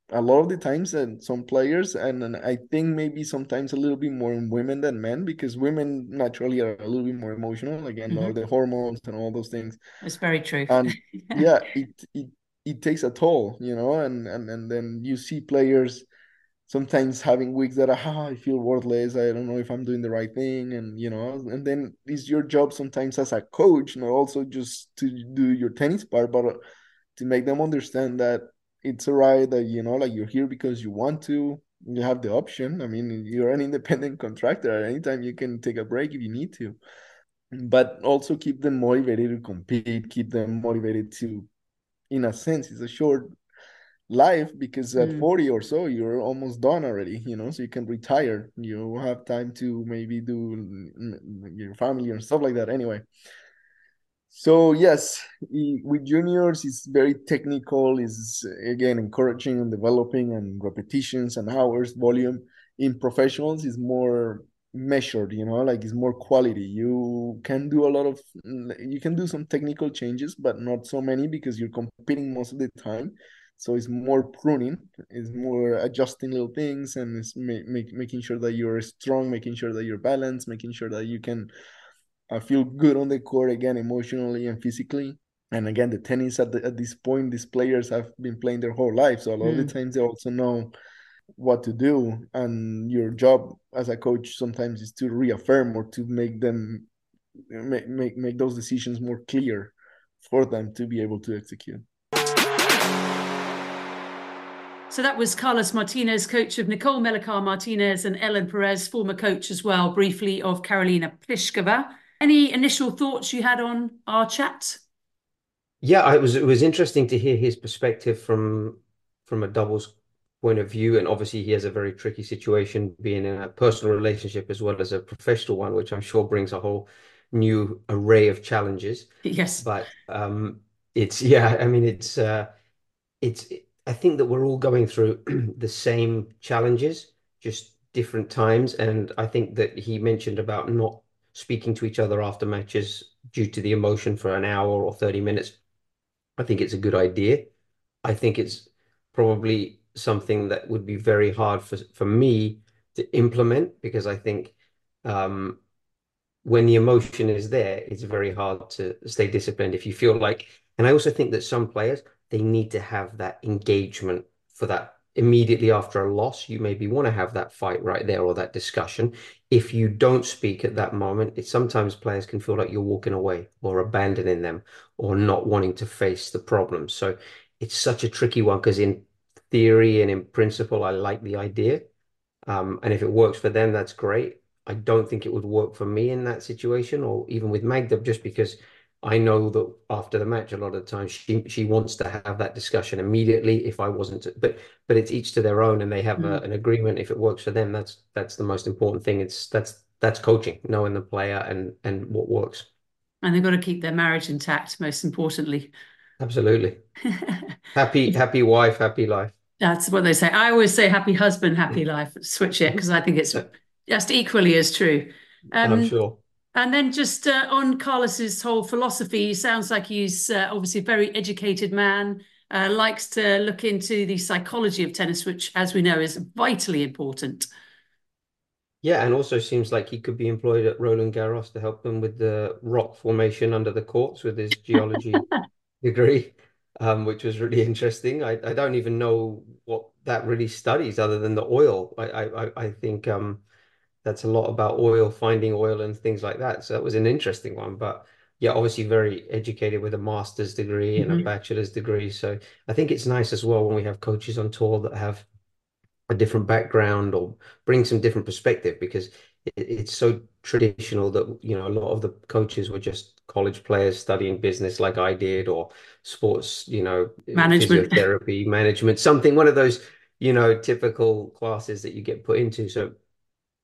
a lot of the times and some players and, and i think maybe sometimes a little bit more in women than men because women naturally are a little bit more emotional again mm-hmm. all the hormones and all those things. It's very true. And <laughs> yeah it, it it takes a toll you know and and and then you see players sometimes having weeks that ah, I feel worthless. I don't know if I'm doing the right thing, and you know, and then it's your job sometimes as a coach, not also just to do your tennis part, but uh, to make them understand that it's alright that you know, like you're here because you want to. You have the option. I mean, you're an independent contractor. At any time, you can take a break if you need to. But also keep them motivated to compete. Keep them motivated to, in a sense, it's a short life because at mm. 40 or so you're almost done already you know so you can retire. You have time to maybe do your family and stuff like that anyway. So yes with juniors it's very technical is again encouraging and developing and repetitions and hours volume. In professionals is more measured you know like it's more quality. You can do a lot of you can do some technical changes but not so many because you're competing most of the time so it's more pruning it's more adjusting little things and it's make, make, making sure that you're strong making sure that you're balanced making sure that you can uh, feel good on the court again emotionally and physically and again the tennis at, the, at this point these players have been playing their whole life so a lot mm. of the mm. times they also know what to do and your job as a coach sometimes is to reaffirm or to make them make make, make those decisions more clear for them to be able to execute so that was Carlos Martinez, coach of Nicole Melichar Martinez and Ellen Perez, former coach as well, briefly of Karolina Pliskova. Any initial thoughts you had on our chat? Yeah, it was it was interesting to hear his perspective from from a doubles point of view, and obviously he has a very tricky situation, being in a personal relationship as well as a professional one, which I'm sure brings a whole new array of challenges. Yes, but um, it's yeah, I mean it's uh, it's I think that we're all going through <clears throat> the same challenges, just different times. And I think that he mentioned about not speaking to each other after matches due to the emotion for an hour or 30 minutes. I think it's a good idea. I think it's probably something that would be very hard for, for me to implement because I think um, when the emotion is there, it's very hard to stay disciplined if you feel like. And I also think that some players, they need to have that engagement for that immediately after a loss. You maybe want to have that fight right there or that discussion. If you don't speak at that moment, it sometimes players can feel like you're walking away or abandoning them or not wanting to face the problem. So it's such a tricky one because in theory and in principle, I like the idea. Um, and if it works for them, that's great. I don't think it would work for me in that situation or even with Magda, just because I know that after the match, a lot of the time she she wants to have that discussion immediately. If I wasn't, to, but but it's each to their own, and they have mm. a, an agreement. If it works for them, that's that's the most important thing. It's that's that's coaching, knowing the player and and what works. And they've got to keep their marriage intact. Most importantly, absolutely. <laughs> happy happy wife, happy life. That's what they say. I always say happy husband, happy life. Switch it because I think it's <laughs> just equally as true. Um, I'm sure. And then just uh, on Carlos's whole philosophy, he sounds like he's uh, obviously a very educated man, uh, likes to look into the psychology of tennis, which, as we know, is vitally important. Yeah, and also seems like he could be employed at Roland Garros to help them with the rock formation under the courts with his geology <laughs> degree, um, which was really interesting. I, I don't even know what that really studies other than the oil. I I, I think um, that's a lot about oil, finding oil and things like that. So that was an interesting one. But yeah, obviously very educated with a master's degree and mm-hmm. a bachelor's degree. So I think it's nice as well when we have coaches on tour that have a different background or bring some different perspective because it, it's so traditional that you know a lot of the coaches were just college players studying business like I did or sports, you know, management therapy, management, something one of those you know, typical classes that you get put into. So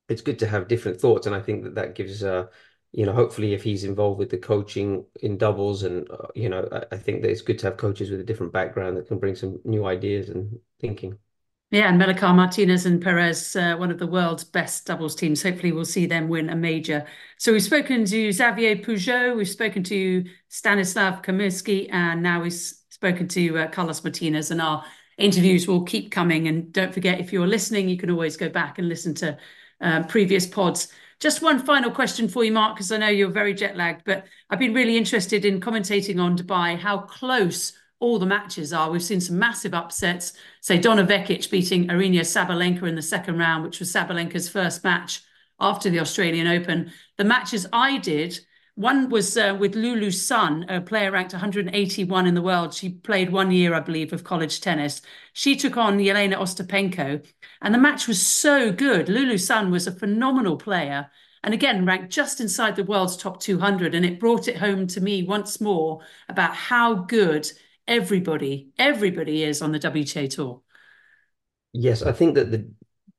it's good to have different thoughts, and I think that that gives uh, you know, hopefully if he's involved with the coaching in doubles, and uh, you know, I, I think that it's good to have coaches with a different background that can bring some new ideas and thinking. Yeah, and Melichar Martinez and Perez, uh, one of the world's best doubles teams. Hopefully, we'll see them win a major. So we've spoken to Xavier Pujols, we've spoken to Stanislav Kaminski, and now we've spoken to uh, Carlos Martinez. And our interviews will keep coming. And don't forget, if you're listening, you can always go back and listen to Um, previous pods. Just one final question for you, Mark, because I know you're very jet lagged, but I've been really interested in commentating on Dubai, how close all the matches are. We've seen some massive upsets. Say Donna Vekic beating Aryna Sabalenka in the second round, which was Sabalenka's first match after the Australian Open. The matches I did, one was uh, with Lulu Sun, a player ranked 181 in the world. She played one year, I believe, of college tennis. She took on Jelena Ostapenko, and the match was so good. Lulu Sun was a phenomenal player and again ranked just inside the world's top 200 and it brought it home to me once more about how good everybody, everybody is on the WTA tour. Yes, I think that the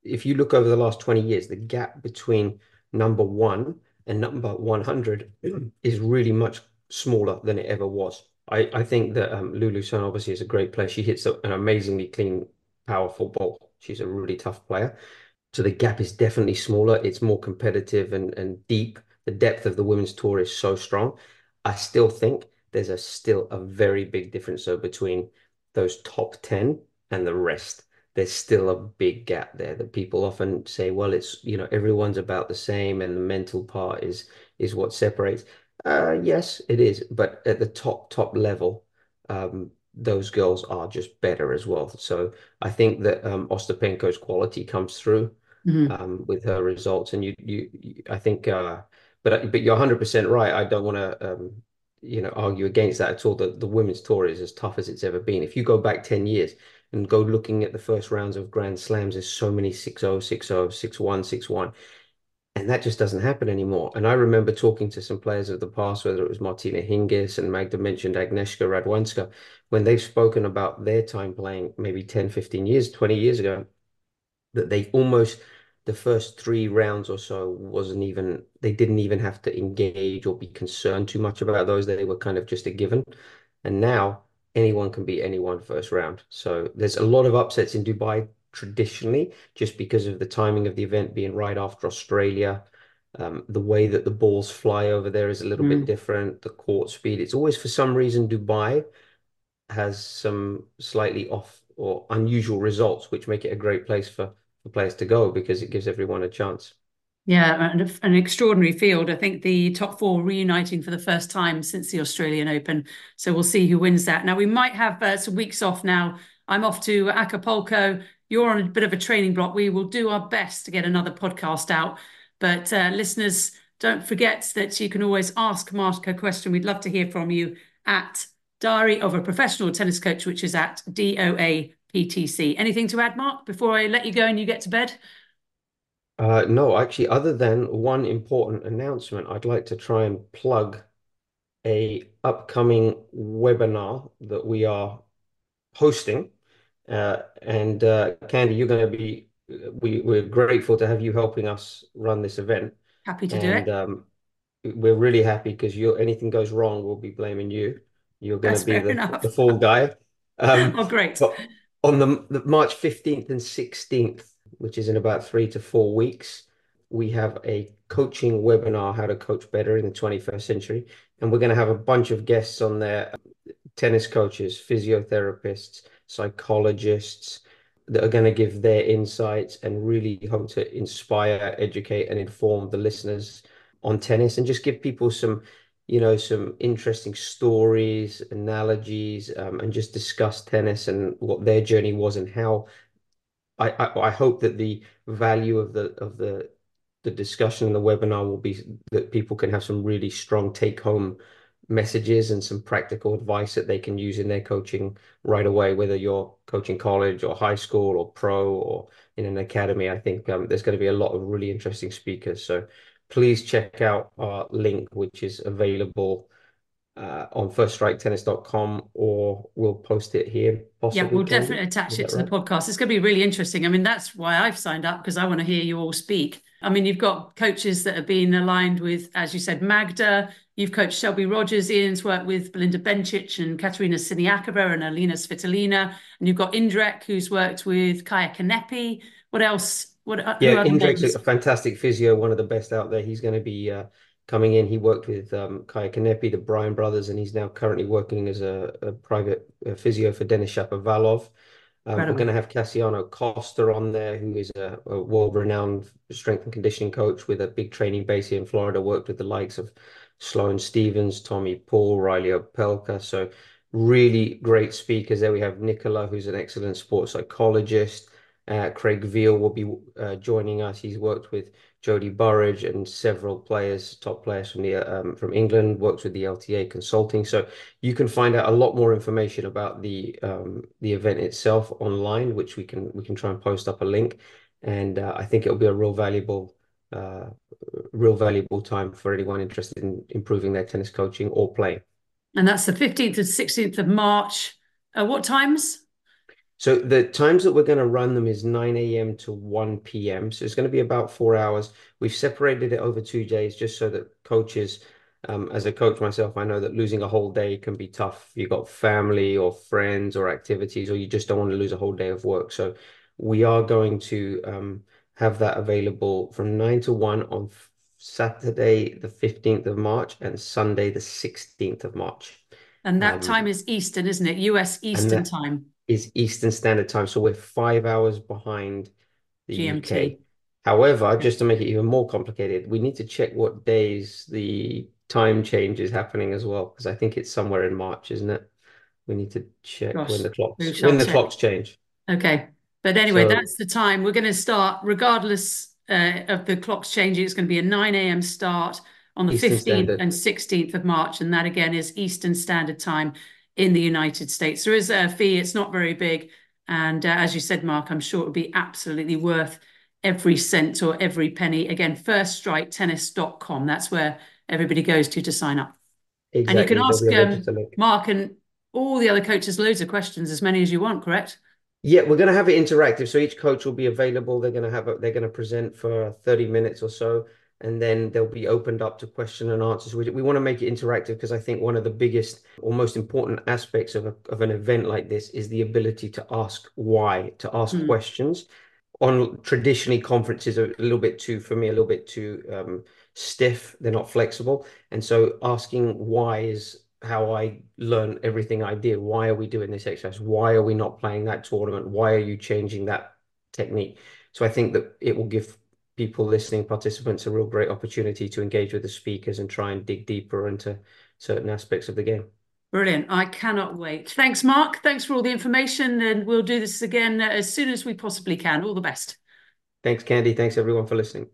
if you look over the last 20 years, the gap between number one and number 100 <clears throat> is really much smaller than it ever was. I, I think that um, Lulu Sun obviously is a great player. She hits an amazingly clean, powerful ball. She's a really tough player. So the gap is definitely smaller. It's more competitive and, and deep. The depth of the women's tour is so strong. I still think there's a still a very big difference though between those top 10 and the rest there's still a big gap there that people often say well it's you know everyone's about the same and the mental part is is what separates uh yes it is but at the top top level um those girls are just better as well so i think that um ostapenko's quality comes through mm-hmm. um with her results and you you, you i think uh but but you're 100% right i don't want to um you know argue against that at all. The the women's tour is as tough as it's ever been. If you go back 10 years and go looking at the first rounds of Grand Slams, there's so many 6-0, 6-0, 6-1, 6-1. And that just doesn't happen anymore. And I remember talking to some players of the past, whether it was Martina Hingis and Magda mentioned Agnieszka Radwanska, when they've spoken about their time playing maybe 10, 15 years, 20 years ago, that they almost the first three rounds or so wasn't even they didn't even have to engage or be concerned too much about those. They were kind of just a given. And now anyone can beat anyone first round. So there's a lot of upsets in Dubai traditionally, just because of the timing of the event being right after Australia. Um, the way that the balls fly over there is a little mm. bit different. The court speed. It's always for some reason Dubai has some slightly off or unusual results, which make it a great place for for players to go because it gives everyone a chance. Yeah, and an extraordinary field. I think the top four reuniting for the first time since the Australian Open. So we'll see who wins that. Now we might have uh, some weeks off now. I'm off to Acapulco. You're on a bit of a training block. We will do our best to get another podcast out. But uh, listeners, don't forget that you can always ask Mark a question. We'd love to hear from you at Diary of a Professional Tennis Coach, which is at DOA PTC. Anything to add, Mark, before I let you go and you get to bed? Uh, no, actually, other than one important announcement, I'd like to try and plug a upcoming webinar that we are hosting. Uh, and uh, Candy, you're going to be, we, we're grateful to have you helping us run this event. Happy to and, do it. Um, we're really happy because you anything goes wrong, we'll be blaming you. You're going to be the, the fall guy. Um, <laughs> oh, great. On the, the March 15th and 16th, which is in about three to four weeks, we have a coaching webinar, How to Coach Better in the 21st Century. And we're going to have a bunch of guests on there tennis coaches, physiotherapists, psychologists that are going to give their insights and really hope to inspire, educate, and inform the listeners on tennis and just give people some you know, some interesting stories, analogies, um, and just discuss tennis and what their journey was and how. I, I, I hope that the value of the of the the discussion and the webinar will be that people can have some really strong take home messages and some practical advice that they can use in their coaching right away, whether you're coaching college or high school or pro or in an academy. I think um, there's going to be a lot of really interesting speakers. So please check out our link, which is available uh, on firststriketennis.com or we'll post it here. Possibly, yeah, we'll definitely attach it to right? the podcast. It's going to be really interesting. I mean, that's why I've signed up because I want to hear you all speak. I mean, you've got coaches that have been aligned with, as you said, Magda. You've coached Shelby Rogers. Ian's worked with Belinda Bencic and Katerina Siniakova and Elina Svitolina. And you've got Indrek, who's worked with Kaia Kanepi. What else? What? uh, Yeah, Indrek's a fantastic physio, one of the best out there. He's going to be uh, coming in. He worked with um, Kaia Kanepi, the Bryan brothers, and he's now currently working as a, a private physio for Denis Shapovalov. Um, we're going to have Cassiano Costa on there, who is a, a world-renowned strength and conditioning coach with a big training base here in Florida, worked with the likes of Sloane Stephens, Tommy Paul, Reilly Opelka. So really great speakers there. We have Nicola, who's an excellent sports psychologist. Uh, Craig Veal will be uh, joining us. He's worked with Jodie Burrage and several players, top players from the um, from England. Works with the LTA Consulting. So you can find out a lot more information about the um, the event itself online, which we can we can try and post up a link. And uh, I think it'll be a real valuable uh, real valuable time for anyone interested in improving their tennis coaching or playing. And that's the 15th and 16th of March. Uh, what times? So the times that we're going to run them is 9 a.m. to 1 p.m. So it's going to be about four hours. We've separated it over two days just so that coaches, um, as a coach myself, I know that losing a whole day can be tough. You've got family or friends or activities, or you just don't want to lose a whole day of work. So we are going to um, have that available from 9 to 1 on Saturday, the 15th of March, and Sunday, the 16th of March. And that Um, time is Eastern, isn't it? US Eastern that- time, is Eastern Standard Time, so we're five hours behind the GMT. UK. However, just to make it even more complicated, we need to check what days the time change is happening as well, because I think it's somewhere in March, isn't it? We need to check Gosh, when the clocks when the clocks change. Okay. But anyway, So- that's the time. We're going to start, regardless uh, of the clocks changing, it's going to be a 9 a.m. start on the Eastern 15th Standard. and 16th of March. And that again is Eastern Standard Time in the United States. There is a fee, it's not very big. And uh, as you said, Mark, I'm sure it would be absolutely worth every cent or every penny. Again, firststriketennis.com. That's where everybody goes to to sign up. And you can ask um. Mark and all the other coaches loads of questions, as many as you want, correct? Yeah, we're going to have it interactive. So each coach will be available. They're going to have a, they're going to present for 30 minutes or so, and then they'll be opened up to question and answers. We, we want to make it interactive because I think one of the biggest or most important aspects of a, of an event like this is the ability to ask why, to ask Hmm. questions. On traditionally, conferences are a little bit too, for me, a little bit too um, stiff. They're not flexible, and so asking why is how I learn everything I did. Why are we doing this exercise? Why are we not playing that tournament? Why are you changing that technique? So I think that it will give people listening, participants, a real great opportunity to engage with the speakers and try and dig deeper into certain aspects of the game. Brilliant. I cannot wait. Thanks, Mark. Thanks for all the information. And we'll do this again uh, as soon as we possibly can. All the best. Thanks, Candy. Thanks, everyone, for listening.